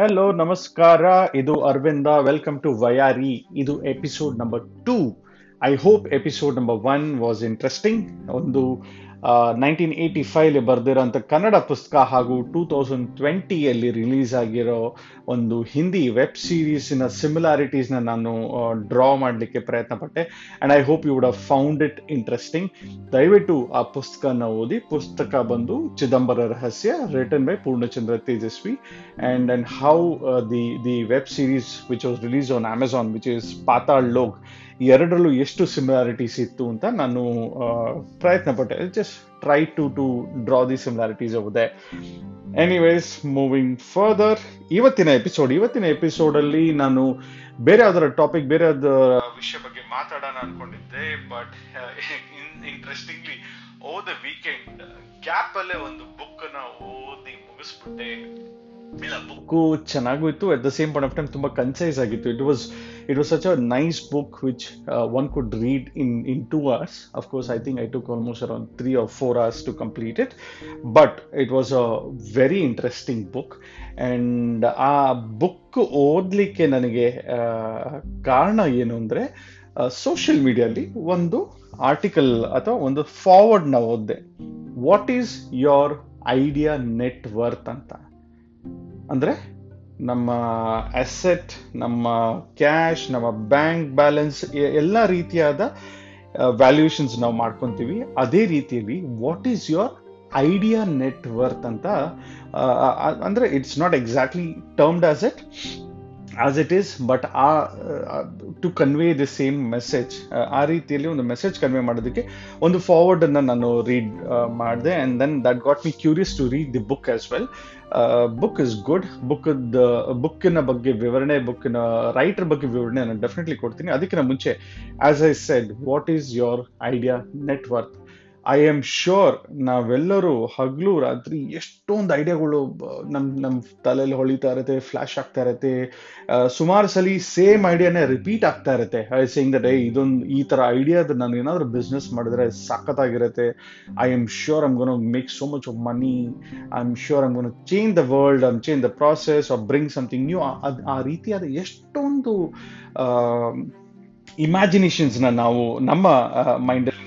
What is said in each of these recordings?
Hello ನಮಸ್ಕಾರ. ಇದು Aravinda. Welcome to ವಯಾರಿ ಇದು episode number two I hope episode number one was interesting ಒಂದು ನೈನ್ಟೀನ್ ಏಯ್ಟಿ ಫೈವ್ ಬರೆದಿರೋಂಥ ಕನ್ನಡ ಪುಸ್ತಕ ಹಾಗೂ ಟೂ ತೌಸಂಡ್ ಟ್ವೆಂಟಿಯಲ್ಲಿ ರಿಲೀಸ್ ಆಗಿರೋ ಒಂದು ಹಿಂದಿ ವೆಬ್ ಸೀರೀಸಿನ ಸಿಮಿಲಾರಿಟೀಸ್ನ ನಾನು ಡ್ರಾ ಮಾಡಲಿಕ್ಕೆ ಪ್ರಯತ್ನ ಪಟ್ಟೆ and I hope you would have found it interesting ದಯವಿಟ್ಟು ಆ ಪುಸ್ತಕನ ಓದಿ, ಪುಸ್ತಕ ಬಂದು Chidambara Rahasya written by Purnachandra Tejaswi. And and how the the web series which was release on Amazon which is Paatal Lok ಎರಡರಲ್ಲೂ ಎಷ್ಟು similarities ಇತ್ತು ಅಂತ ನಾನು ಪ್ರಯತ್ನ ಪಟ್ಟೆ try to to draw the over there. Anyways moving further ಇವತ್ತಿನ episode ಇವತ್ತಿನ ಎಪಿಸೋಡಲ್ಲಿ ನಾನು ಬೇರೆ ಯಾವ್ದಾರ ಟಾಪಿಕ್ ಬೇರೆ ಯಾವ್ದಾರ ವಿಷಯ ಬಗ್ಗೆ ಮಾತಾಡೋಣ ಅನ್ಕೊಂಡಿದ್ದೆ but interestingly over the weekend gap ಅಲ್ಲೇ ಒಂದು ಬುಕ್ನ ಓದಿ ಮುಗಿಸ್ಬಿಟ್ಟೆ ಇಲ್ಲ ಬುಕ್ಕು ಚೆನ್ನಾಗೂ ಇತ್ತು at the same point of time ತುಂಬಾ ಕನ್ಸೈಸ್ ಆಗಿತ್ತು. It was it was such a nice book which one could read in in two hours of course I think I took almost around three or four hours to complete it but it was a very interesting book and ಆ book ಓದಲಿಕ್ಕೆ ನನಗೆ ಕಾರಣ ಏನು ಅಂದರೆ social ಮೀಡಿಯಲ್ಲಿ ಒಂದು article ಅಥವಾ ಒಂದು ಫಾರ್ವರ್ಡ್ನ ಓದ್ದೆ. What is your idea net worth ಅಂತ? ಅಂದರೆ ನಮ್ಮ ಅಸೆಟ್ ನಮ್ಮ ಕ್ಯಾಶ್ ನಮ್ಮ ಬ್ಯಾಂಕ್ ಬ್ಯಾಲೆನ್ಸ್ ಎಲ್ಲ ರೀತಿಯಾದ ವ್ಯಾಲ್ಯೂಷನ್ಸ್ ನಾವು ಮಾಡ್ಕೊತೀವಿ. ಅದೇ ರೀತಿಯಲ್ಲಿ what is your idea net worth ಅಂತ ಅಂದರೆ it's not exactly termed as it as it is but ಆ to convey the same message ಆ ರೀತಿಯಲ್ಲಿ ಒಂದು ಮೆಸೇಜ್ ಕನ್ವೇ ಮಾಡೋದಕ್ಕೆ ಒಂದು ಫಾರ್ವರ್ಡನ್ನು ನಾನು ರೀಡ್ ಮಾಡಿದೆ and then that got me curious to read the book as well book is good book ಬುಕ್ಕಿನ ಬಗ್ಗೆ ವಿವರಣೆ ಬುಕ್ಕಿನ ರೈಟರ್ ಬಗ್ಗೆ ವಿವರಣೆ ನಾನು ಡೆಫಿನೆಟ್ಲಿ ಕೊಡ್ತೀನಿ. ಅದಕ್ಕಿಂತ ಮುಂಚೆ as I said what is your idea network I am sure ನಾವೆಲ್ಲರೂ ಹಗಲು ರಾತ್ರಿ ಎಷ್ಟೊಂದು ಐಡಿಯಾಗಳು ನಮ್ಮ ನಮ್ಮ ತಲೆಯಲ್ಲಿ ಹೊಳಿತಾ ಇರುತ್ತೆ ಫ್ಲಾಶ್ ಆಗ್ತಾ ಇರುತ್ತೆ. ಸುಮಾರು ಸಲ ಸೇಮ್ ಐಡಿಯಾನೇ ರಿಪೀಟ್ ಆಗ್ತಾ ಇರುತ್ತೆ. ಐ ಸೇಂಗ್ ದಟ್ ಇದೊಂದು ಈ ಥರ ಐಡಿಯಾದ ನಾನು ಏನಾದರೂ ಬಿಸ್ನೆಸ್ ಮಾಡಿದ್ರೆ ಸಖತ್ತಾಗಿರುತ್ತೆ. I am sure I'm gonna make so much of money I am sure I'm gonna change the world I'm change the process of bring something new ಆ ರೀತಿಯಾದ ಎಷ್ಟೊಂದು ಇಮ್ಯಾಜಿನೇಷನ್ಸ್ನ ನಾವು ನಮ್ಮ ಮೈಂಡಲ್ಲಿ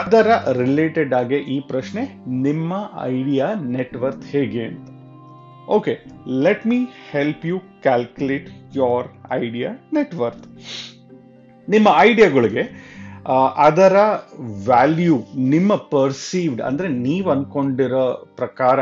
ಅದರ ರಿಲೇಟೆಡ್ ಆಗಿ ಈ ಪ್ರಶ್ನೆ, ನಿಮ್ಮ ಐಡಿಯಾ ನೆಟ್ವರ್ತ್ ಹೇಗೆ ಅಂತ. Okay let me help you calculate your idea net worth ನಿಮ್ಮ ಐಡಿಯಾಗಳಿಗೆ ಅದರ ವ್ಯಾಲ್ಯೂ ನಿಮ್ಮ ಪರ್ಸೀವ್ಡ್ ಅಂದ್ರೆ ನೀವು ಅನ್ಕೊಂಡಿರೋ ಪ್ರಕಾರ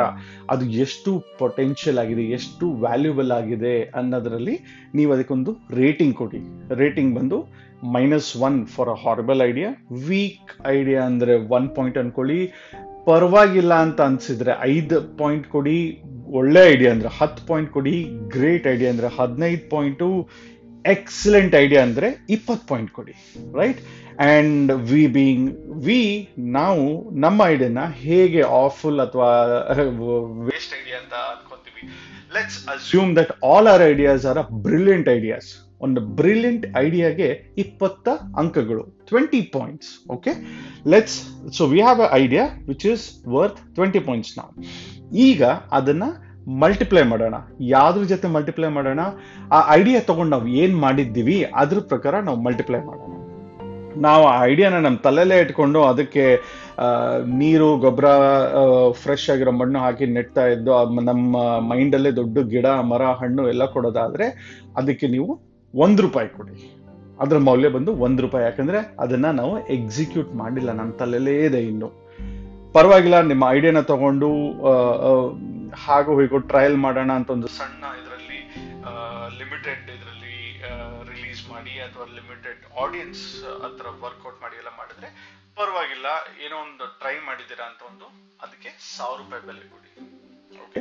ಅದು ಎಷ್ಟು ಪೊಟೆನ್ಷಿಯಲ್ ಆಗಿದೆ, ಎಷ್ಟು ವ್ಯಾಲ್ಯೂಬಲ್ ಆಗಿದೆ ಅನ್ನೋದರಲ್ಲಿ ನೀವು ಅದಕ್ಕೊಂದು ರೇಟಿಂಗ್ ಕೊಡಿ. ರೇಟಿಂಗ್ ಬಂದು minus one for a horrible idea weak idea ಅಂದ್ರೆ ಒನ್ ಪಾಯಿಂಟ್ ಅನ್ಕೊಳ್ಳಿ. ಪರವಾಗಿಲ್ಲ ಅಂತ ಅನ್ಸಿದ್ರೆ ಐದು ಪಾಯಿಂಟ್ ಕೊಡಿ. ಒಳ್ಳೆ ಐಡಿಯಾ ಅಂದ್ರೆ ಹತ್ತು ಪಾಯಿಂಟ್ ಕೊಡಿ. ಗ್ರೇಟ್ ಐಡಿಯಾ ಅಂದ್ರೆ ಹದಿನೈದು ಪಾಯಿಂಟು ಎಕ್ಸಲೆಂಟ್ ಐಡಿಯಾ ಅಂದ್ರೆ ಇಪ್ಪತ್ತು ಪಾಯಿಂಟ್ ಕೊಡಿ. Right and we being we ನಾವು ನಮ್ಮ ಐಡಿಯಾನ ಹೇಗೆ ಆಫುಲ್ ಅಥವಾ ವೇಸ್ಟ್ ಐಡಿಯಾ ಅಂತ ಅನ್ಕೊಂತೀವಿ. Let's assume that all our ideas are a brilliant ideas ಒಂದು ಬ್ರಿಲಿಯಂಟ್ ಐಡಿಯಾಗೆ ಇಪ್ಪತ್ತ ಅಂಕಗಳು twenty points okay let's so we have a idea which is worth twenty points ನಾವು ಈಗ ಅದನ್ನ ಮಲ್ಟಿಪ್ಲೈ ಮಾಡೋಣ. ಯಾವ್ದ್ರ ಜೊತೆ ಮಲ್ಟಿಪ್ಲೈ ಮಾಡೋಣ? ಆ ಐಡಿಯಾ ತಗೊಂಡು ನಾವು ಏನು ಮಾಡಿದ್ದೀವಿ? ಅದ್ರ ಪ್ರಕಾರ ನಾವು ಮಲ್ಟಿಪ್ಲೈ ಮಾಡೋಣ. ನಾವು ಆ ಐಡಿಯಾನ ನಮ್ಮ ತಲೆಯಲ್ಲೇ ಇಟ್ಕೊಂಡು ಅದಕ್ಕೆ ನೀರು, ಗೊಬ್ಬರ ಫ್ರೆಶ್ ಆಗಿರೋ ಮಣ್ಣು ಹಾಕಿ ನೆಡ್ತಾ ಇದ್ದು ನಮ್ಮ ಮೈಂಡಲ್ಲೇ ದೊಡ್ಡ ಗಿಡ, ಮರ, ಹಣ್ಣು ಎಲ್ಲ ಕೊಡೋದಾದರೆ ಅದಕ್ಕೆ ನೀವು ಒಂದು ರೂಪಾಯಿ ಕೊಡಿ. ಅದ್ರ ಮೌಲ್ಯ ಬಂದು ಒಂದು ರೂಪಾಯಿ. ಯಾಕಂದ್ರೆ ಅದನ್ನ ನಾವು ಎಕ್ಸಿಕ್ಯೂಟ್ ಮಾಡಿಲ್ಲ. ನಮ್ಮ ತಲೆಯಲ್ಲೇ ಇದೆ ಇನ್ನು. ಪರವಾಗಿಲ್ಲ ನಿಮ್ಮ ಐಡಿಯಾನ ತಗೊಂಡು ಹಾಗೂ ಹೀಗೋ ಟ್ರಯಲ್ ಮಾಡೋಣ ಅಂತ ಒಂದು ಸಣ್ಣ ಇದರಲ್ಲಿ ಲಿಮಿಟೆಡ್ ಇದರಲ್ಲಿ ರಿಲೀಸ್ ಮಾಡಿ ಅಥವಾ ಲಿಮಿಟೆಡ್ ಆಡಿಯನ್ಸ್ ಹತ್ರ ವರ್ಕೌಟ್ ಮಾಡಿ ಎಲ್ಲ ಮಾಡಿದ್ರೆ ಪರವಾಗಿಲ್ಲ. ಏನೋ ಒಂದು ಟ್ರೈ ಮಾಡಿದ್ದೀರಾ ಅಂತ ಒಂದು ಅದಕ್ಕೆ ಸಾವಿರ ರೂಪಾಯಿ ಬೆಲೆ ಕೊಡಿ. ಓಕೆ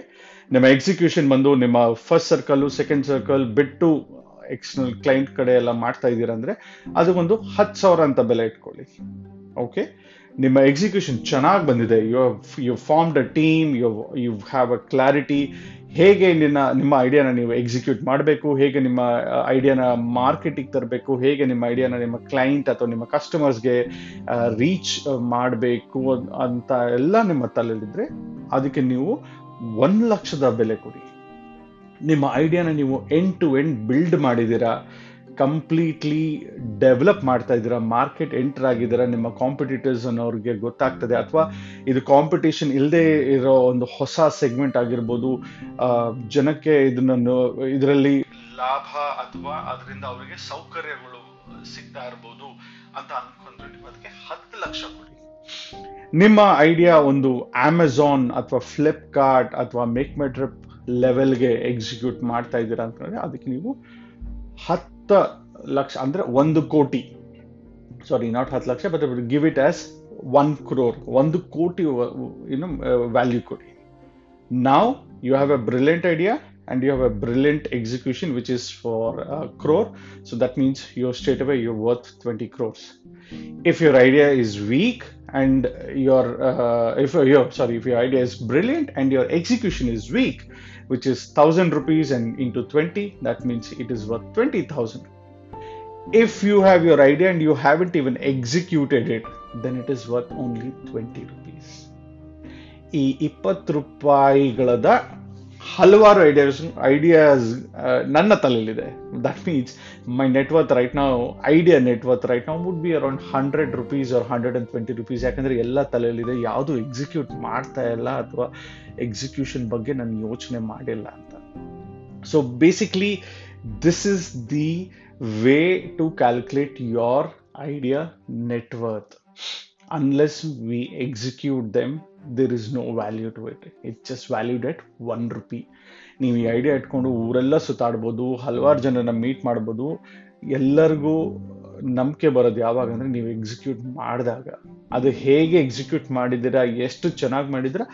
ನಿಮ್ಮ ಎಕ್ಸಿಕ್ಯೂಷನ್ ಬಂದು ನಿಮ್ಮ ಫಸ್ಟ್ ಸರ್ಕಲ್ ಸೆಕೆಂಡ್ ಸರ್ಕಲ್ ಬಿಟ್ಟು ಎಕ್ಸ್ಟರ್ನಲ್ ಕ್ಲೈಂಟ್ ಕಡೆ ಎಲ್ಲ ಮಾಡ್ತಾ ಇದ್ದೀರಾ ಅಂದ್ರೆ ಅದಕ್ಕೊಂದು ಹತ್ತು ಸಾವಿರ ಅಂತ ಬೆಲೆ ಇಟ್ಕೊಳ್ಳಿ. ಓಕೆ ನಿಮ್ಮ ಎಕ್ಸಿಕ್ಯೂಷನ್ ಚೆನ್ನಾಗಿ ಬಂದಿದೆ. You you formed a team you you have a clarity ಹೇಗೆ ನಿನ್ನ, ನಿಮ್ಮ ಐಡಿಯಾನ ನೀವು ಎಕ್ಸಿಕ್ಯೂಟ್ ಮಾಡಬೇಕು? ಹೇಗೆ ನಿಮ್ಮ ಐಡಿಯಾನ ಮಾರ್ಕೆಟಿಗೆ ತರಬೇಕು? ಹೇಗೆ ನಿಮ್ಮ ಐಡಿಯಾನ ನಿಮ್ಮ ಕ್ಲೈಂಟ್ ಅಥವಾ ನಿಮ್ಮ ಕಸ್ಟಮರ್ಸ್ಗೆ ರೀಚ್ ಮಾಡಬೇಕು ಅಂತ ಎಲ್ಲ ನಿಮ್ಮ ತಲೆಯಲ್ಲಿದ್ದರೆ ಅದಕ್ಕೆ ನೀವು ಒಂದು ಲಕ್ಷದ ಬೆಲೆ ಕೊಡಿ. ನಿಮ್ಮ ಐಡಿಯಾನ ನೀವು ಎಂಡ್ ಟು ಎಂಡ್ ಬಿಲ್ಡ್ ಮಾಡಿದ್ದೀರಾ ಕಂಪ್ಲೀಟ್ಲಿ ಡೆವಲಪ್ ಮಾಡ್ತಾ ಇದ್ದೀರಾ ಮಾರ್ಕೆಟ್ ಎಂಟರ್ ಆಗಿದ್ದೀರಾ, ನಿಮ್ಮ ಕಾಂಪಿಟೇಟರ್ಸ್ ಅನ್ನೋರಿಗೆ ಗೊತ್ತಾಗ್ತದೆ, ಅಥವಾ ಇದು ಕಾಂಪಿಟೇಷನ್ ಇಲ್ಲದೆ ಇರೋ ಒಂದು ಹೊಸ ಸೆಗ್ಮೆಂಟ್ ಆಗಿರ್ಬೋದು ಜನಕ್ಕೆ ಇದನ್ನು ಇದರಲ್ಲಿ ಲಾಭ ಅಥವಾ ಅದರಿಂದ ಅವರಿಗೆ ಸೌಕರ್ಯಗಳು ಸಿಗ್ತಾ ಇರ್ಬೋದು ಅಂತ ಅನ್ಕೊಂಡ್ರೆ ನೀವು ಅದಕ್ಕೆ ಹತ್ತು ಲಕ್ಷ ಕೊಡಿ. ನಿಮ್ಮ ಐಡಿಯಾ ಒಂದು ಅಮೆಝಾನ್ ಅಥವಾ ಫ್ಲಿಪ್ಕಾರ್ಟ್ ಅಥವಾ ಮೇಕ್ ಟ್ರಿಪ್ ಲೆವೆಲ್ಗೆ ಎಕ್ಸಿಕ್ಯೂಟ್ ಮಾಡ್ತಾ ಇದ್ದೀರಾ ಅಂತಂದ್ರೆ ಅದಕ್ಕೆ ನೀವು ಹತ್ತು ಲಕ್ಷ ಅಂದ್ರೆ ಒಂದು ಕೋಟಿ ಸಾರಿ ನಾಟ್ ಹತ್ತು lakh but give it as one crore ಒಂದು ಕೋಟಿ ಏನು ವ್ಯಾಲ್ಯೂ ಕೊಡಿ ನಾವು you have a brilliant idea and you have a brilliant execution which is for a crore so that means you're straight away you're worth 20 crores if your idea is weak and your uh, if your sorry if your idea is brilliant and your execution is weak which is 1000 rupees and into 20 that means it is worth 20000 if you have your idea and you haven't even executed it then it is worth only 20 rupees ಈ ಇಪ್ಪತ್ತು ರೂಪಾಯಿಗಳದ ಹಲವಾರು ideas ideas ನನ್ನ ತಲೆಯಲ್ಲಿದೆ. That means my net worth right ನಾವು idea net worth right ನಾವು would be around hundred rupees or hundred and twenty rupees ಯಾಕಂದ್ರೆ ಎಲ್ಲ ತಲೆಯಲ್ಲಿದೆ. ಯಾವುದು ಎಕ್ಸಿಕ್ಯೂಟ್ ಮಾಡ್ತಾ ಇಲ್ಲ ಅಥವಾ ಎಕ್ಸಿಕ್ಯೂಷನ್ ಬಗ್ಗೆ ನಾನು ಯೋಚನೆ ಮಾಡಿಲ್ಲ ಅಂತ. So basically this is the way to calculate your idea net worth unless we execute them there is no value to it it just valued at one rupee ನೀವು ಈ ಐಡಿಯಾ ಇಟ್ಕೊಂಡು ಊರೆಲ್ಲ ಸುತ್ತಾಡ್ಬೋದು, ಹಲವಾರು ಜನರನ್ನ ಮೀಟ್ ಮಾಡ್ಬೋದು, ಎಲ್ಲರಿಗೂ ನಂಬಿಕೆ ಬರೋದು ಯಾವಾಗ ಅಂದರೆ ನೀವು ಎಕ್ಸಿಕ್ಯೂಟ್ ಮಾಡಿದಾಗ. ಅದು ಹೇಗೆ ಎಕ್ಸಿಕ್ಯೂಟ್ ಮಾಡಿದ್ದೀರಾ, ಎಷ್ಟು ಚೆನ್ನಾಗಿ ಮಾಡಿದ್ದೀರಾ,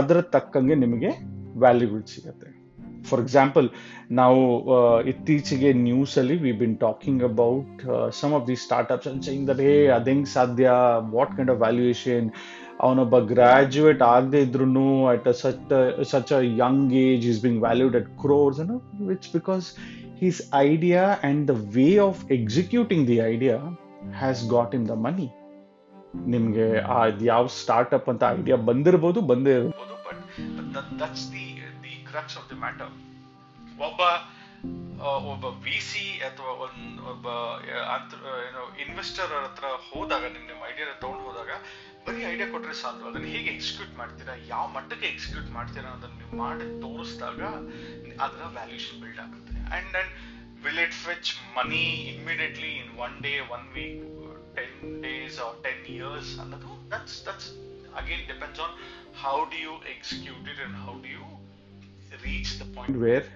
ಅದರ ತಕ್ಕಂಗೆ ನಿಮಗೆ ವ್ಯಾಲ್ಯೂಗಳು ಸಿಗುತ್ತೆ. ಫಾರ್ ಎಕ್ಸಾಂಪಲ್ ನಾವು ಇತ್ತೀಚೆಗೆ ನ್ಯೂಸಲ್ಲಿ we been talking about some of the startups and saying that hey, ಅದಂಗ್ ಸಾಧ್ಯ? ವಾಟ್ ಕೈಂಡ್ ಆಫ್ ವ್ಯಾಲ್ಯೂಯೇಷನ್ ಅವನೊಬ್ಬ ಗ್ರಾಜುಯೇಟ್ ಆಗದೆ ಇದ್ರು at such such young age is being valued at crores which because his idea and the way of executing the idea has got in the money ನಿಮ್ಗೆ ಆ ಯಾವ startup ಅಂತ idea ಬಂದಿರ್ಬೋದು, ಬಂದೇ ಇರ್ಬೋದು but that's the the of the matter ಒಬ್ಬ ಒಬ್ಬ V C ಅಥವಾ ಒಬ್ಬ ಏನೋ ಇನ್ವೆಸ್ಟರ್ ಹತ್ರ ಹೋದಾಗ ನಿಮ್ ನಿಮ್ಮ ಐಡಿಯಾ ತಗೊಂಡು ಹೋದಾಗ ಬರೀ ಐಡಿಯಾ ಕೊಟ್ರೆ ಸಾಲದು ಅದನ್ನ ಹೇಗೆ ಎಕ್ಸಿಕ್ಯೂಟ್ ಮಾಡ್ತೀರಾ? ಯಾವ ಮಟ್ಟಕ್ಕೆ ಎಕ್ಸಿಕ್ಯೂಟ್ ಮಾಡ್ತೀರಾ ಅದನ್ನ ನೀವು ಮಾಡಿ ತೋರಿಸಿದಾಗ ಅದರ ವ್ಯಾಲ್ಯೂಷನ್ ಬಿಲ್ಡ್ ಆಗುತ್ತೆ. And and will it fetch money immediately in one day one week ten days or ten years ಅನ್ನೋದು? That's that's again depends on how do you execute it and how do you reach the point where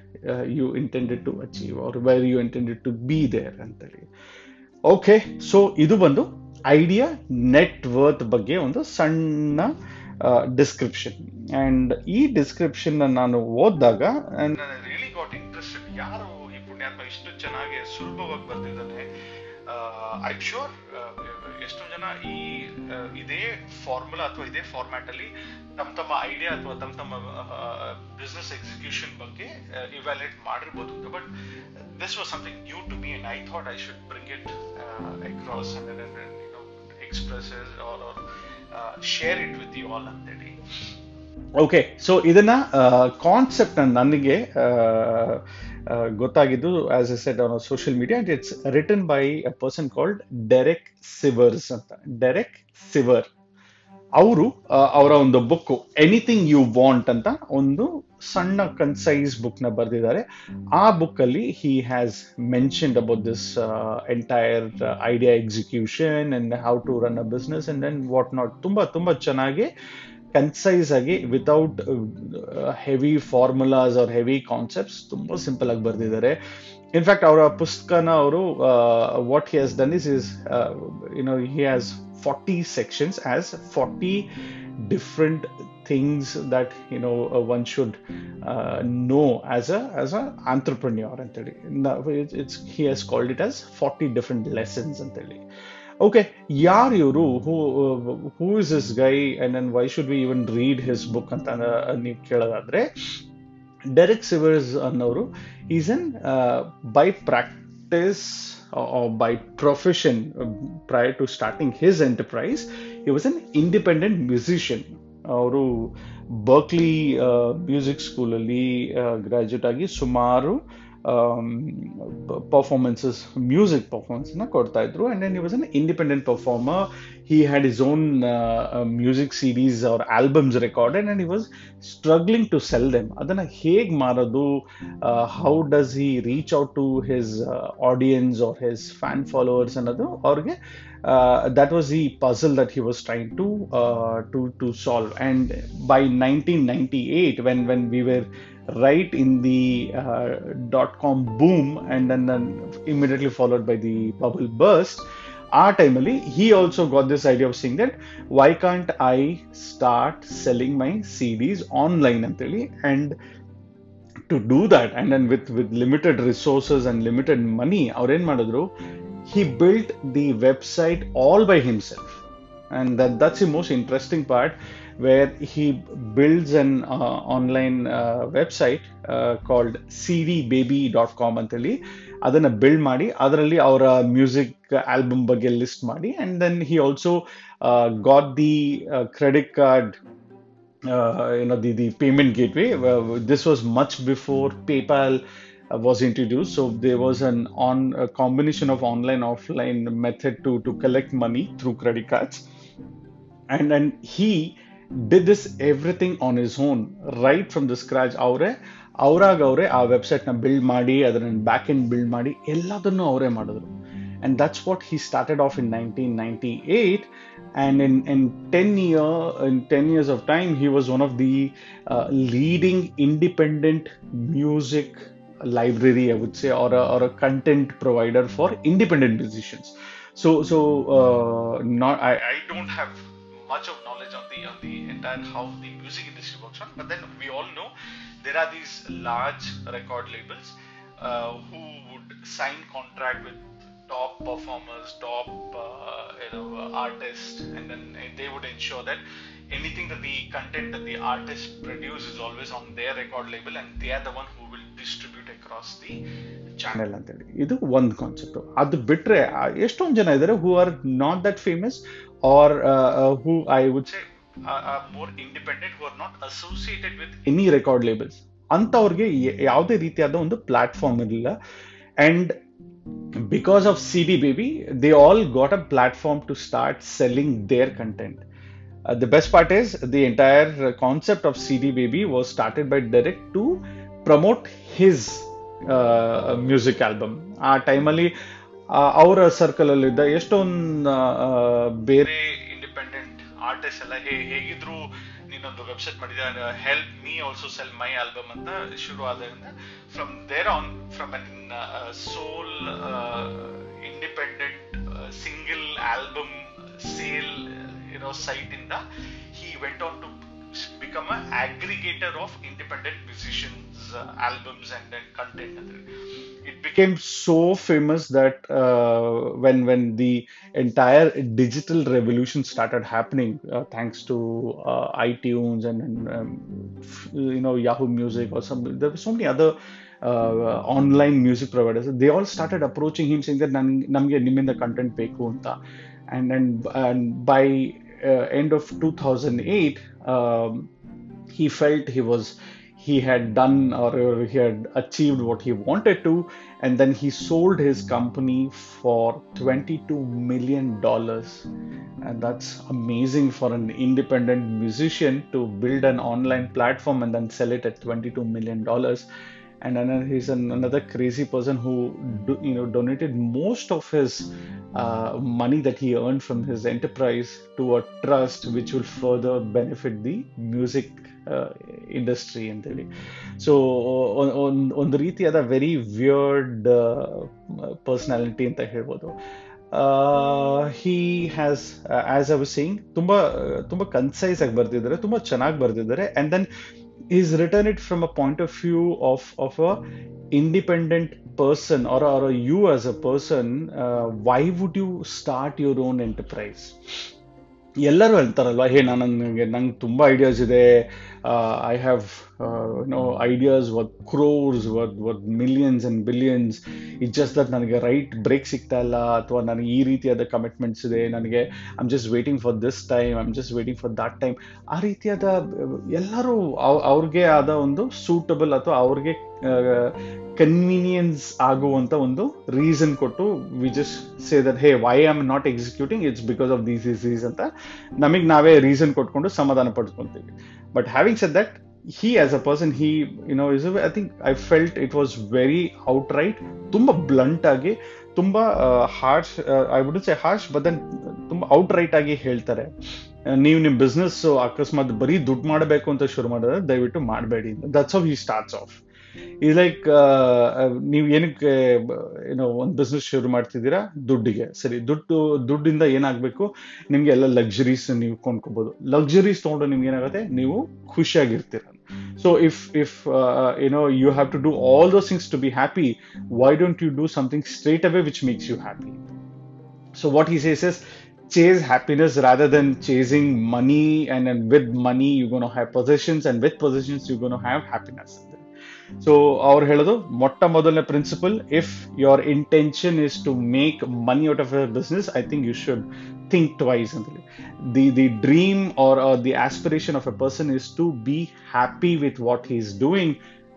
you intended to achieve or where you intended to be there ಅಂತೇಳಿ. Okay so ಇದು ಬಂದು idea net worth ಬಗ್ಗೆ ಒಂದು ಸಣ್ಣ description and ಈ description ನಾನು ಓದಿದಾಗ really got interested ಯಾರು ಈ ಪುಣ್ಯಾತ್ಮ ಇಷ್ಟು ಚೆನ್ನಾಗಿ ಸುಲಭವಾಗಿ ಬರ್ತಿದ್ದಾನೆ ಐ ಶೋರ್ ಎಷ್ಟೋ ಜನ ಈ ಇದೆ ಫಾರ್ಮುಲಾ ಅಥವಾ ಇದೇ ಫಾರ್ಮ್ಯಾಟ್ ಅಲ್ಲಿ ತಮ್ಮ ತಮ್ಮ ಐಡಿಯಾ ಅಥವಾ ತಮ್ಮ ತಮ್ಮ ಬಿಸ್ನೆಸ್ ಎಕ್ಸಿಕ್ಯೂಷನ್ ಬಗ್ಗೆ ಇವ್ಯಾಲ್ಯೂಟ್ ಮಾಡಿರ್ಬೋದು. But this was something new to me and I thought I should bring it across express or share it with you all ಅಂತೇಳಿ ಓಕೆ ಸೊ ಇದನ್ನ ಕಾನ್ಸೆಪ್ಟ್ ನನಗೆ ಗೊತ್ತಾಗಿದ್ದು as a set on social media and it's written by a person called Derek Sivers ಅಂತ. Derek Siver ಅವರು ಅವರ ಒಂದು book anything you want ಅಂತ ಒಂದು ಸಣ್ಣ ಕನ್ಸೈಸ್ ಬುಕ್ನ ಬರೆದಿದ್ದಾರೆ. ಆ ಬುಕ್ ಅಲ್ಲಿ he has mentioned about this entire idea execution and how to run a business and then what not ತುಂಬಾ ತುಂಬಾ ಚೆನ್ನಾಗಿ ಕನ್ಸೈಸ್ ಆಗಿ without heavy formulas or heavy concepts ತುಂಬಾ ಸಿಂಪಲ್ ಆಗಿ ಬರೆದಿದ್ದಾರೆ. ಇನ್ಫ್ಯಾಕ್ಟ್ ಅವರ ಪುಸ್ತಕನ ಅವರು what he has done is is you know he has forty sections as forty different things that you know one should know as a as a entrepreneur ಅಂತೇಳಿ it's he has called it as forty different lessons ಅಂತೇಳಿ okay ಯಾರು ಇವರು who who is this guy and then why should we even read his book ಅಂತ ನೀವು ಕೇಳೋದಾದ್ರೆ Derek Sivers ಅನ್ನೋರು is an by practice by profession prior to starting his enterprise he was an independent musician ಅವರು Berklee music ಸ್ಕೂಲಲ್ಲಿ graduate ಆಗಿ ಸುಮಾರು performances music ಪರ್ಫಾರ್ಮೆನ್ಸನ್ನ ಕೊಡ್ತಾ ಇದ್ರು. And then he was an independent performer he had his own music series ಅವ್ರ albums recorded and he was struggling to sell them. ಅದನ್ನ ಹೇಗೆ ಮಾರೋದು? How does he reach out to his audience or his fan followers ಅನ್ನೋದು ಅವ್ರಿಗೆ that was the puzzle that he was trying to to to solve and by nineteen ninety eight when when we were right in the uh, dot com boom and then, then immediately followed by the bubble burst ಆ ಟೈಮಲ್ಲಿ he also got this idea of thing that why can't I start selling my CDs online ಅಂತೇಳಿ and to do that and then with with limited resources and limited money ಅವ್ರೇನು ಮಾಡಿದ್ರು he built the website all by himself and that that's the most interesting part where he builds an uh, online uh, website uh, called cdbaby.com ಅಂತೇಳಿ ಅದನ್ನ build ಮಾಡಿ ಅದರಲ್ಲಿ ಅವರ music album ಬಗ್ಗೆ list ಮಾಡಿ and then he also got the credit card you know the, the payment gateway this was much before paypal was introduced so there was an on a combination of online offline method to to collect money through credit cards and then he did this everything on his own right from the scratch ಅವರೇ ಅವರಾಗ ಅವರೇ ಆ ವೆಬ್ಸೈಟ್ನ build ಮಾಡಿ ಅದನ್ನ back end build ಮಾಡಿ ಎಲ್ಲದನ್ನು ಅವರೇ ಮಾಡಿದ್ರು and that's what he started off in 1998 and in, in 10 year in 10 years of time he was one of the uh, leading independent music library i would say or a, or a content provider for independent musicians. So so uh, not I, I don't have much of knowledge on the on the entire how the music industry works on but then we all know there are these large record labels uh, who would sign contract with top performers top uh, you know artists and then they would ensure that anything that the content that the artist produce is always on their record label and they are the one who will distribute across the channel ಅಂತೇಳಿ ಇದು ಒಂದು concept ಅದು ಬಿಟ್ರೆ ಎಷ್ಟೊಂದು ಜನ ಇದ್ದಾರೆ who are not that famous or who I would say more independent who are not associated with any record labels ಅಂಥವ್ರಿಗೆ ಯಾವುದೇ ರೀತಿಯಾದ ಒಂದು ಪ್ಲಾಟ್ಫಾರ್ಮ್ ಇರಲಿಲ್ಲ and because of CD Baby, they all got a platform to start selling their content. Uh, the best part is the entire concept of CD Baby was started by Derek to promote his music album. ಆ ಟೈಮಲ್ಲಿ ಅವರ ಸರ್ಕಲಲ್ಲಿದ್ದ ಎಷ್ಟೊಂದು ಬೇರೆ independent artist ಎಲ್ಲ ಹೇಗಿದ್ರು ನೀನೊಂದು website ಮಾಡಿದ help me also sell my album ಅಂತ ಶುರು ಆದ್ರಿಂದ from there on from an sole independent single album sale ಇರೋ ಸೈಟ್ ಇಂದ he went on to become aggregator of independent independent uh, albums and then content. It became so famous that uh, when when the entire digital revolution started happening, uh, thanks to uh, iTunes and, and um, you know Yahoo Music or some, there were so many other. Uh, online music providers. They all started approaching him, saying that ನನ್ಗೆ ನಮಗೆ ನಿಮ್ಮಿಂದ ಕಂಟೆಂಟ್ ಬೇಕು ಅಂತ and then and by end end of 2008, um, he felt he was he had done or he had achieved what he wanted to and then he sold his company for 22 million dollars. And that's amazing for an independent musician to build an online platform and then sell it at 22 million dollars and then he's an, another crazy person who do, you know donated most of his uh, money that he earned from his enterprise to a trust which will further benefit the music uh, industry ಅಂತೇಳಿ so ಒಂದು ರೀತಿಯಾದ very weird personality ಅಂತ ಹೇಳ್ಬೋದು he has as I was saying ತುಂಬ ತುಂಬ concise ಆಗಿ ಬರ್ತಿದ್ದಾರೆ ತುಂಬ ಚೆನ್ನಾಗಿ ಬರ್ತಿದ್ದಾರೆ and then Is written it from a point of view of of a independent person or, or a, you as a person uh, why would you start your own enterprise ಎಲ್ಲರೂ ಹೇಳ್ತಾರಲ್ವ ಹೇ ನಾನು ನನಗೆ ನಂಗೆ ತುಂಬ ಐಡಿಯಾಸ್ ಇದೆ I have no ideas worth crores worth worth millions and billions it just that ನನಗೆ right break ಸಿಗ್ತಾ ಇಲ್ಲ ಅಥವಾ ನನಗೆ ಈ ರೀತಿಯಾದ ಕಮಿಟ್ಮೆಂಟ್ಸ್ ಇದೆ, ನನಗೆ I'm just waiting for this time I'm just waiting for that time ಆ ರೀತಿಯಾದ, ಎಲ್ಲರೂ ಅವ್ರಿಗೆ ಆದ ಒಂದು ಸೂಟಬಲ್ ಅಥವಾ ಅವ್ರಿಗೆ ಕನ್ವೀನಿಯನ್ಸ್ ಆಗುವಂತ ಒಂದು ರೀಸನ್ ಕೊಟ್ಟು we just say that hey why am not executing it's because of these is is ಅಂತ ನಮಗೆ ನಾವೇ ರೀಸನ್ ಕೊಟ್ಕೊಂಡು ಸಮಾಧಾನ ಪಡ್ಕೊತೀವಿ but having set that he as a person he you know is a, i think i felt it was very outright ತುಂಬಾ blunt ಆಗಿ ತುಂಬಾ harsh I would say harsh but then ತುಂಬಾ outright ಆಗಿ ಹೇಳ್ತಾರೆ ನೀವು ನಿಮ್ಮ ಬಿಸ್ನೆಸ್ ಅಕಸ್ಮಾತ್ ಬರೀ ದುಡ್ಡು ಮಾಡಬೇಕು ಅಂತ ಶುರು ಮಾಡಿದ್ರೆ ದಯವಿಟ್ಟು ಮಾಡಬೇಡಿ that's off he starts off ಈ ಲೈಕ್ ನೀವು ಏನಕ್ಕೆ ಏನೋ ಒಂದು ಬಿಸ್ನೆಸ್ ಶುರು ಮಾಡ್ತಿದ್ದೀರಾ ದುಡ್ಡಿಗೆ ಸರಿ ದುಡ್ಡು ದುಡ್ಡಿಂದ ಏನಾಗಬೇಕು ನಿಮಗೆ ಎಲ್ಲ ಲಕ್ಸುರೀಸ್ ನೀವು ಕೊಂಡ್ಕೋಬಹುದು ಲಕ್ಸುರೀಸ್ ತೊಗೊಂಡು ನಿಮ್ಗೆ ಏನಾಗುತ್ತೆ ನೀವು ಖುಷಿಯಾಗಿರ್ತೀರ so if if you know you have to do all those things to be happy why don't you do something straight away which makes you happy so what he says is chase happiness rather than chasing money and then with money you're going to have possessions and with possessions you're going to have happiness so ಅವ್ರು ಹೇಳೋದು ಮೊಟ್ಟ ಮೊದಲನೇ principle if your intention is to make money out of your business I think you should think twice the the dream or uh, the aspiration of a person is to be happy with what he's doing.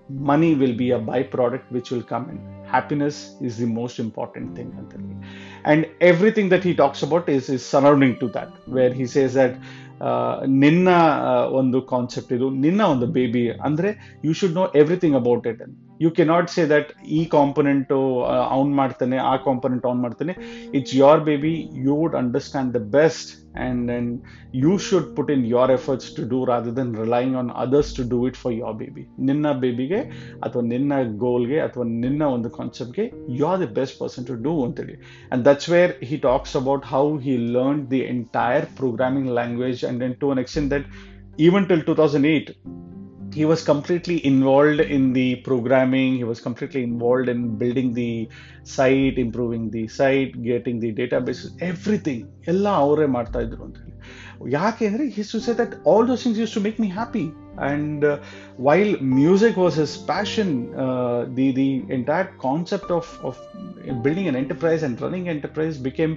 Money will be a byproduct which will come in. Happiness is the most important thing and everything that he talks about is, is surrounding to that where he says that ನಿನ್ನ ಒಂದು concept ಇದು, ನಿನ್ನ ಒಂದು baby ಅಂದ್ರೆ you should know everything about it you cannot say that ಈ component on ಮಾಡ್ತಾನೆ, ಆ component on ಮಾಡ್ತಾನೆ. It's your baby you would understand the best and and you should put in your efforts to do rather than relying on others to do it for your baby. ನಿನ್ನ ಬೇಬಿಗೆ ಅಥವಾ ನಿನ್ನ ಗೋಲ್ಗೆ ಅಥವಾ ನಿನ್ನ ಒಂದು ಕಾನ್ಸೆಪ್ಟ್ಗೆ you are the best person to do ಅಂತೇಳಿ and that's where he talks about how he learn the entire programming language and then to an extent that even till two thousand eight he was completely involved in the programming he was completely involved in building the site improving the site getting the databases everything ಎಲ್ಲ ಅವರೇ ಮಾಡ್ತಾ ಇದ್ರು ಅಂತ ಹೇಳಿ ಯಾಕೆ ಅಂದ್ರೆ his to say that all those things used to make me happy and while music was his passion the the entire concept of of building an enterprise and running enterprise became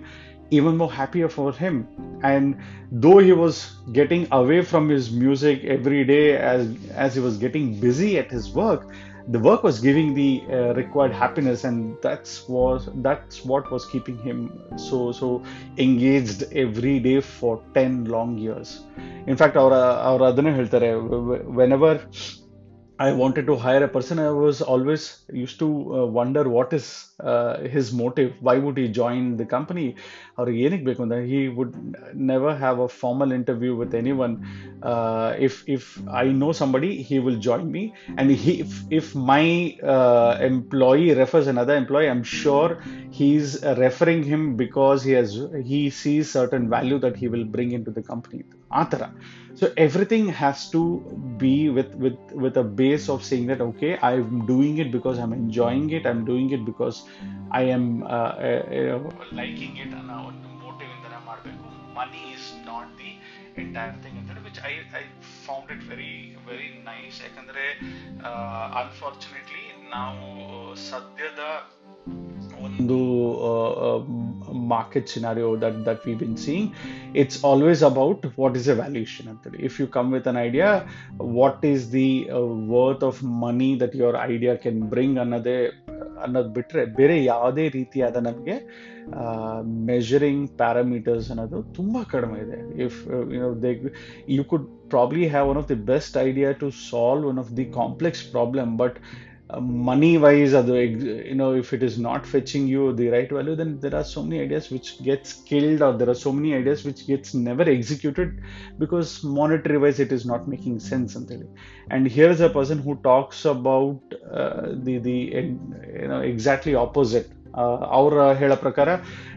even more happier for him. And though he was getting away from his music every day as, as he was getting busy at his work, the work was giving the uh, required happiness and that's was that's what was keeping him so so engaged every day for 10 long years in fact our our adane ಹೇಳ್ತಾರೆ whenever I wanted to hire a person. I was always used to uh, wonder what is uh, his motive. Why would he join the company? Or he would never have a formal interview with anyone. Uh, if if I know somebody, he will join me. And he, if if my employee refers another employee, I'm sure he's referring him because he has he sees certain value that he will bring into the company. Atara So everything has to be with with with a base of saying that okay, I'm doing it because I'm enjoying it. I'm doing it because I am uh, uh, liking it and ಒಂದು motive ಇಂದನೇ ಮಾಡಬೇಕು. Money is not the entire thing ಅಂತೇಳಿ which I I found it very very nice ಯಾಕಂದ್ರೆ unfortunately ನಾವು ಸದ್ಯದ ಒಂದು market scenario that that we been seeing it's always about what is a valuation ಅಂತೇಳಿ if you come with an idea what is the worth of money that your idea can bring ಅನ್ನೋದೇ ಅನ್ನೋದು ಬಿಟ್ರೆ ಬೇರೆ ಯಾವುದೇ ರೀತಿಯಾದ ನಮಗೆ measuring parameters ಅನ್ನೋದು ತುಂಬ ಕಡಿಮೆ ಇದೆ. If you they you could probably have one of the best idea to solve of the complex problem but money wise you know if it is not fetching you the right value then there are so many ideas which gets killed or there are so many ideas which gets never executed because monetary wise it is not making sense and and is a person who talks about uh, the the you know exactly opposite ಅವ್ರ ಹೇಳೋ ಪ್ರಕಾರ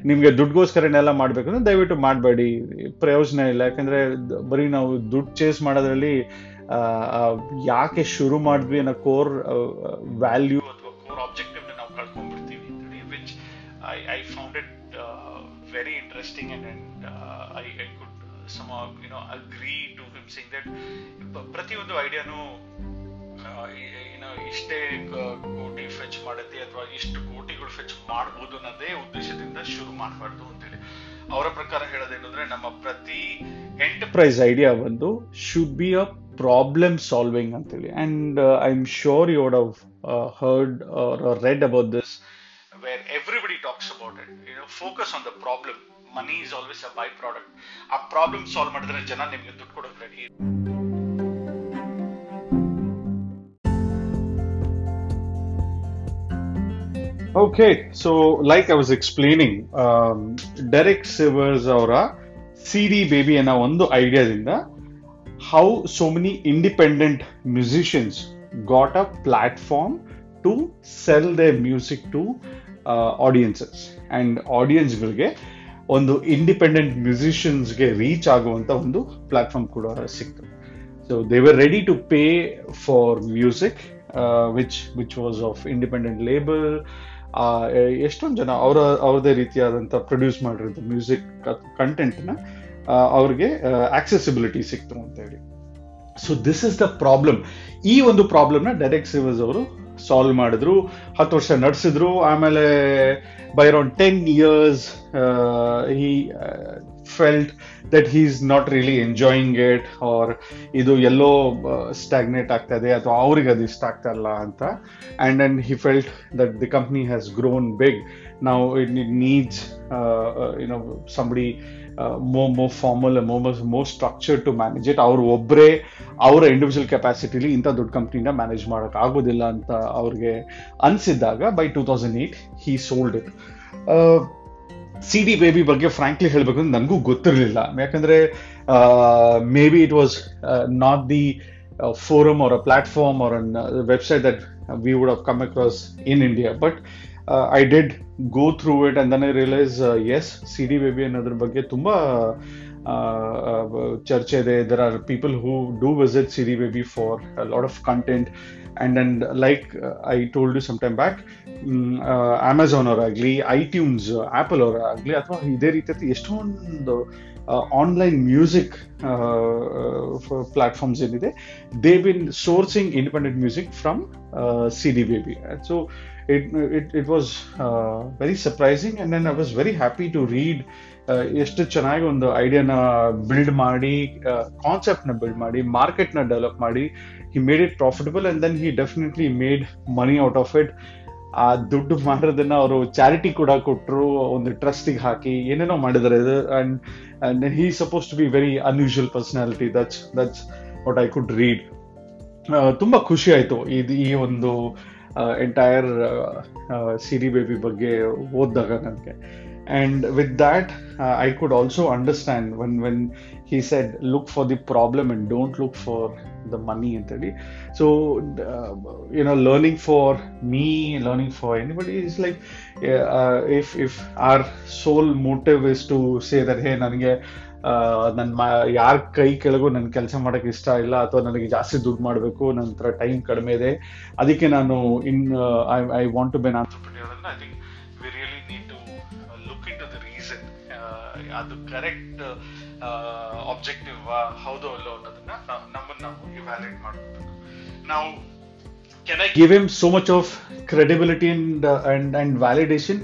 ನಿಮಗೆ ದುಡ್ಡುಗೋಸ್ಕರನೆಲ್ಲ ಮಾಡಬೇಕಂದ್ರೆ ದಯವಿಟ್ಟು ಮಾಡಬೇಡಿ ಪ್ರಯೋಜನ ಇಲ್ಲ ಯಾಕಂದರೆ ಬರೀ ನಾವು ದುಡ್ಡು ಚೇಸ್ ಮಾಡೋದ್ರಲ್ಲಿ ಯಾಕೆ ಶುರು ಮಾಡಿದ್ವಿ ಅನ್ನೋ ಕೋರ್ ವ್ಯಾಲ್ಯೂ ಅಥವಾ ಕೋರ್ ಆಬ್ಜೆಕ್ಟಿವ್ ನಾವು ಕಳ್ಕೊಂಡ್ಬಿಡ್ತೀವಿ ಅಂತೇಳಿ which I I found it very interesting and and I I could some you know agree to him saying that ಪ್ರತಿಯೊಂದು ಐಡಿಯಾನು ಏನೋ ಇಷ್ಟೇ ಕೋಟಿ ಫೆಚ್ ಮಾಡುತ್ತೆ ಅಥವಾ ಇಷ್ಟು ಕೋಟಿಗಳು ಫೆಚ್ ಮಾಡಬಹುದು ಅನ್ನೋದೇ ಉದ್ದೇಶದಿಂದ ಶುರು ಮಾಡಬಾರ್ದು ಅಂತೇಳಿ ಅವರ ಪ್ರಕಾರ ಹೇಳೋದೇನಂದ್ರೆ ನಮ್ಮ ಪ್ರತಿ ಎಂಟರ್ಪ್ರೈಸ್ ಐಡಿಯಾ ಬಂದು should be a problem solving ಅಂತೇಳಿ. And I am sure you would have heard read about this where everybody talks about it you know focus on the problem money is always a by product ಆ problem solve ಮಾಡಿದ್ರೆ ಜನ ನಿಮಗೆ ದುಡ್ಡು ಕೊಡೋಕೆ ready Okay, so like I was explaining, um, Derek Sivers ಅವರ C D Baby ಅನ್ನೋ ಒಂದು ಐಡಿಯಾದಿಂದ how so many independent musicians got a platform to sell the music to audiences and ಆಡಿಯನ್ಸ್ಗಳಿಗೆ ಒಂದು ಇಂಡಿಪೆಂಡೆಂಟ್ ಮ್ಯೂಸಿಷಿಯನ್ಸ್ಗೆ ರೀಚ್ ಆಗುವಂಥ ಒಂದು ಪ್ಲಾಟ್ಫಾರ್ಮ್ ಕೂಡ ಸಿಕ್ತು. So they were ready to pay for music which which was of independent label ಎಷ್ಟೊಂದು ಜನ ಅವರ, ಅವ್ರದೇ ರೀತಿಯಾದಂಥ ಪ್ರೊಡ್ಯೂಸ್ ಮಾಡಿರೋದು ಮ್ಯೂಸಿಕ್ ಕಂಟೆಂಟ್ನ ಅವ್ರಿಗೆ ಆಕ್ಸೆಸಿಬಿಲಿಟಿ ಸಿಕ್ತು ಅಂತ ಹೇಳಿ. So this is the problem ಈ ಒಂದು ಪ್ರಾಬ್ಲಮ್ನ ಡೈರೆಕ್ಟ್ ಸಿವಸ್ ಅವರು ಸಾಲ್ವ್ ಮಾಡಿದ್ರು. ಹತ್ತು ವರ್ಷ ನಡೆಸಿದ್ರು. ಆಮೇಲೆ by around ten years he felt that he is not really enjoying it or ಇದು ಎಲ್ಲೋ ಸ್ಟಾಗ್ನೇಟ್ ಆಗ್ತಾ ಇದೆ ಅಥವಾ ಅವ್ರಿಗೆ ಅದು ಇಷ್ಟ ಆಗ್ತಾ ಇಲ್ಲ ಅಂತ. And then he felt that the company has grown big ನಾವು it needs you know somebody more more formal ಮೋ mo structure to manage it ಅವ್ರು ಒಬ್ಬರೇ ಅವರ ಇಂಡಿವಿಜುವಲ್ ಕೆಪಾಸಿಟಿಲಿ ಇಂಥ ದೊಡ್ಡ ಕಂಪ್ನಿನ ಮ್ಯಾನೇಜ್ ಮಾಡೋಕೆ ಆಗೋದಿಲ್ಲ ಅಂತ ಅವ್ರಿಗೆ ಅನಿಸಿದ್ದಾಗ by two thousand eight he sold it C D Baby ಬಗ್ಗೆ ಫ್ರಾಂಕ್ಲಿ ಹೇಳಬೇಕು ಅಂದ್ರೆ ನನಗೂ ಗೊತ್ತಿರಲಿಲ್ಲ. ಯಾಕಂದರೆ maybe it was not the forum or a platform an website that we would have come across in India but I did go through it and then I realise as C D Baby ಅನ್ನೋದ್ರ ಬಗ್ಗೆ ತುಂಬಾ ಚರ್ಚೆ ಇದೆ. There are people who do visit C D Baby for lot of content and and like I told you some time back Amazon ಅವರಾಗ್ಲಿ iTunes Apple ಅವರಾಗ್ಲಿ ಅಥವಾ ಇದೇ ರೀತಿ ಎಷ್ಟೊಂದು ಆನ್ಲೈನ್ ಮ್ಯೂಸಿಕ್ ಪ್ಲಾಟ್ಫಾರ್ಮ್ಸ್ ಏನಿದೆ they been sourcing independent music from C D Baby so it, it, it was uh, very surprising and then I was very happy to read ಎಷ್ಟು ಚೆನ್ನಾಗಿ ಒಂದು ಐಡಿಯಾನ build ಮಾಡಿ ಕಾನ್ಸೆಪ್ಟ್ನ ಬಿಲ್ಡ್ ಮಾಡಿ ಮಾರ್ಕೆಟ್ನ ಡೆವಲಪ್ ಮಾಡಿ he made it profitable and then he definitely made money out of it ಆ ದುಡ್ಡು ಮಾಡೋದನ್ನ ಅವರು ಚಾರಿಟಿ ಕೂಡ ಕೊಟ್ಟರು ಒಂದು ಟ್ರಸ್ಟಿಗೆ ಹಾಕಿ ಏನೇನೋ ಮಾಡಿದ್ದಾರೆ ಇದು. And and he suppose to be very unusual personality that's that's what I could read ತುಂಬಾ ಖುಷಿ ಆಯ್ತು. ಇದು ಈ ಒಂದು ಎಂಟೈರ್ ಸಿ ಡಿ ಬೇಬಿ ಬಗ್ಗೆ ಓದಿದಾಗ ನನಗೆ and with that uh, i could also understand when when he said look for the problem and don't look for the money and so uh, you know learning for me learning for anybody is like uh, if if our sole motive is to say that hey ನನಗೆ ನನ್ನ ಯಾರ ಕೈ ಕೆಳಗೂ ನನ್ನ ಕೆಲಸ ಮಾಡೋಕೆ ಇಷ್ಟ ಇಲ್ಲ ಅಥವಾ ನನಗೆ ಜಾಸ್ತಿ ದುಡ್ಡು ಮಾಡಬೇಕು ನನ್ನ ಟೈಮ್ ಕಡಿಮೆ ಇದೆ. ಅದಕ್ಕೆ ನಾನು in I I want to be an entrepreneur I think we really need to look into the reason ಅದು ಕರೆಕ್ಟ್ ಆಬ್ಜೆಕ್ಟಿವ್ ಹೌದು ಅಲ್ಲೋ ಅನ್ನೋದನ್ನ ನಮ್ಮನ್ನು ನಾವು ಇವ್ಯಾಲ್ಯೂಟ್ ಮಾಡಬೇಕು ನಾವು can I give him so much of credibility and and validation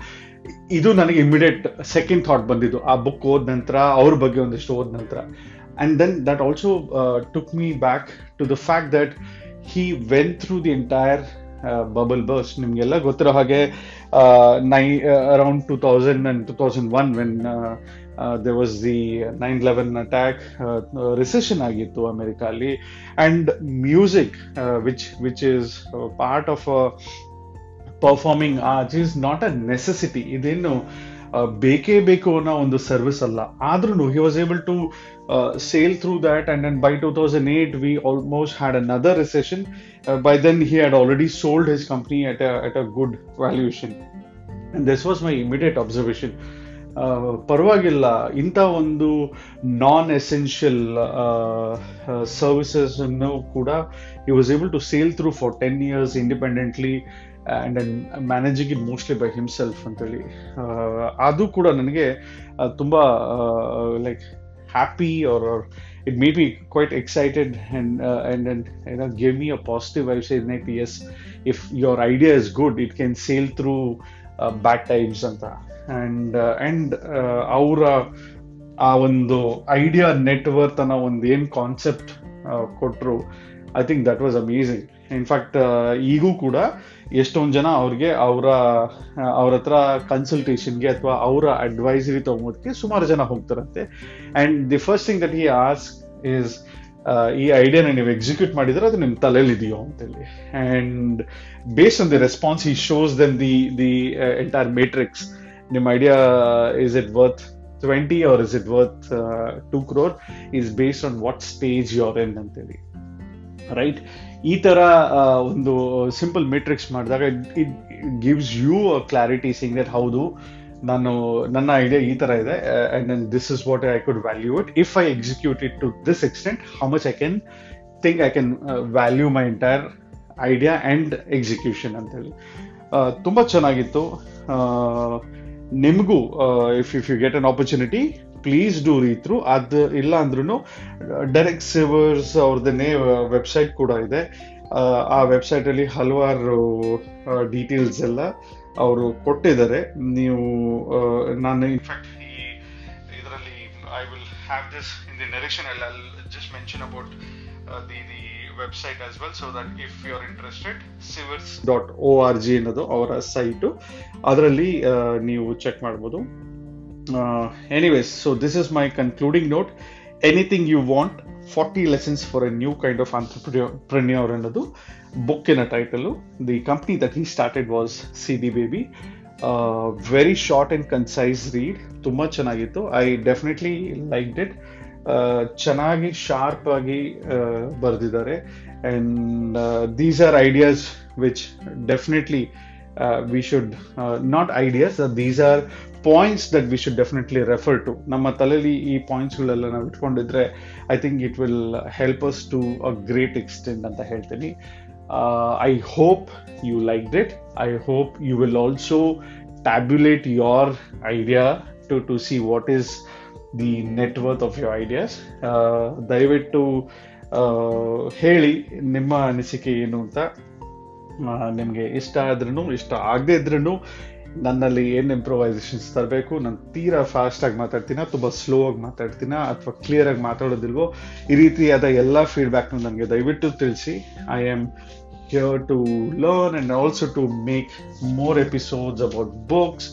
ಇದು ನನಗೆ ಇಮಿಡಿಯೇಟ್ ಸೆಕೆಂಡ್ ಥಾಟ್ ಬಂದಿದ್ದು. ಆ ಬುಕ್ ಓದ ನಂತರ, ಅವ್ರ ಬಗ್ಗೆ ಒಂದಿಷ್ಟು ಓದ ನಂತರ. And then that also took me back to the fact that he went through the entire bubble burst ನಿಮಗೆಲ್ಲ ಗೊತ್ತಿರೋ ಹಾಗೆ ನೈ around two thousand and two thousand one when there was the nine eleven attack recession ಆಗಿತ್ತು America ಅಲ್ಲಿ. And music which which is part of performing art is not a necessity ಇದೇನು ಬೇಕೇ ಬೇಕು ಅನ್ನೋ ಒಂದು ಸರ್ವಿಸ್ ಅಲ್ಲ. ಆದ್ರೂ he was able to sail through that and and by two thousand eight we almost had another recession by then he had already sold his company at at a good valuation and this was my immediate observation ಪರವಾಗಿಲ್ಲ. ಇಂಥ ಒಂದು non essential services ಅನ್ನು ಕೂಡ he was able to sail through for ten years independently and an managing it mostly by himself ಅಂತೇಳಿ. ಅದು ಕೂಡ ನನಗೆ ತುಂಬ like happy or it may be quite excited and and ಏನ gave me a positive vibes in I P S if your idea is good it can sail through bad times ಅಂತ. And uh, ಅವರ ಆ ಒಂದು idea net worth ಅನ್ನೋ ಒಂದು ಏನು concept ಕೊಟ್ಟರು I think that was amazing in fact ಈಗೂ ಕೂಡ ಎಷ್ಟೊಂದು ಜನ ಅವ್ರಿಗೆ ಅವರ ಅವ್ರ ಹತ್ರ ಕನ್ಸಲ್ಟೇಷನ್ಗೆ ಅಥವಾ ಅವರ ಅಡ್ವೈಸರಿ ತಗೊಂಬೋದಕ್ಕೆ ಸುಮಾರು ಜನ ಹೋಗ್ತಾರಂತೆ. And the first thing that he ask is ಈ ಐಡಿಯಾನ ನೀವು ಎಕ್ಸಿಕ್ಯೂಟ್ ಮಾಡಿದ್ರೆ ಅದು ನಿಮ್ಮ ತಲೆಯಲ್ಲಿ ಇದೆಯೋ ಅಂತೇಳಿ and based on the response he shows then the the entire matrix ನಿಮ್ಮ idea is it worth 20 or is it worth two 2 crore, is based on what stage in ಅಂತೇಳಿ. ರೈಟ್ ಈ ತರ ಒಂದು ಸಿಂಪಲ್ ಮೆಟ್ರಿಕ್ಸ್ ಮಾಡಿದಾಗ it gives you a clarity saying that ಹೌದು, ನಾನು, ನನ್ನ idea ಈ ತರ ಇದೆ and then this is what I could value it if I execute it to this extent how much I can think I can value my entire idea and execution ಅಂತೇಳಿ. ತುಂಬ ಚೆನ್ನಾಗಿತ್ತು. ನಿಮಗೂ if if you get an opportunity please do read through ಅದು ಇಲ್ಲ ಅಂದ್ರೂ direct savers ಅವ್ರದ್ದೇ website ಕೂಡ ಇದೆ. ಆ ವೆಬ್ಸೈಟಲ್ಲಿ ಹಲವಾರು ಡೀಟೇಲ್ಸ್ ಎಲ್ಲ ಅವರು ಕೊಟ್ಟಿದ್ದಾರೆ. ನೀವು ನಾನು ಇನ್ಫ್ಯಾಕ್ಟ್ ಇದರಲ್ಲಿ I will have this in the ನೆರೆಕ್ಷನ್ ಅಲ್ಲಿ just mention about the the website as well so that if you are interested Sivers dot O R G ಅನ್ನೋದು ಅವರ ಸೈಟು. ಅದರಲ್ಲಿ ನೀವು ಚೆಕ್ ಮಾಡ್ಬೋದು. Anyways so this is my concluding note anything you want forty lessons for a new kind of entrepreneur ಅನ್ನೋದು ಬುಕ್ಕಿನ title the company that he started was C D Baby very short and concise read ತುಂಬ ಚೆನ್ನಾಗಿತ್ತು. I definitely like it ಚೆನ್ನಾಗಿ sharp ಆಗಿ ಬರೆದಿದ್ದಾರೆ. And these are ideas which definitely we should not ideas these are points that we should definitely refer to ನಮ್ಮ ತಲೆಯಲ್ಲಿ ಈ ಪಾಯಿಂಟ್ಸ್ಗಳೆಲ್ಲ ನಾವು ಇಟ್ಕೊಂಡಿದ್ರೆ I think it will help us to a great extent ಅಂತ ಹೇಳ್ತೀನಿ. I hope you like it I hope you will also tabulate your idea to to see what is the net worth of your ideas ದಯವಿಟ್ಟು ಹೇಳಿ ನಿಮ್ಮ ಅನಿಸಿಕೆ ಏನು ಅಂತ ನಿಮಗೆ ಇಷ್ಟ ಆದ್ರೂ ಇಷ್ಟ ಆಗದೇ ಇದ್ರೂ ನನ್ನಲ್ಲಿ ಏನು ಇಂಪ್ರೊವೈಸೇಷನ್ಸ್ ತರಬೇಕು, ನಾನು ತೀರಾ ಫಾಸ್ಟಾಗಿ ಮಾತಾಡ್ತೀನ, ತುಂಬ ಸ್ಲೋ ಆಗಿ ಮಾತಾಡ್ತೀನ, ಅಥವಾ ಕ್ಲಿಯರಾಗಿ ಮಾತಾಡೋದಿಲ್ವೋ, ಈ ರೀತಿಯಾದ ಎಲ್ಲ ಫೀಡ್ಬ್ಯಾಕ್ನ ನನಗೆ ದಯವಿಟ್ಟು ತಿಳಿಸಿ. I am here to learn and also to make more episodes about books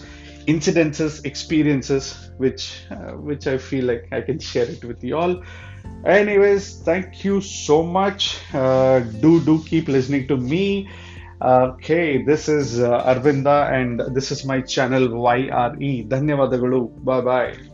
incidences experiences which uh, which i feel like i can share it with you all anyways thank you so much uh, do do keep listening to me okay this is uh, arvinda and this is my channel yre ಧನ್ಯವಾದಗಳು bye bye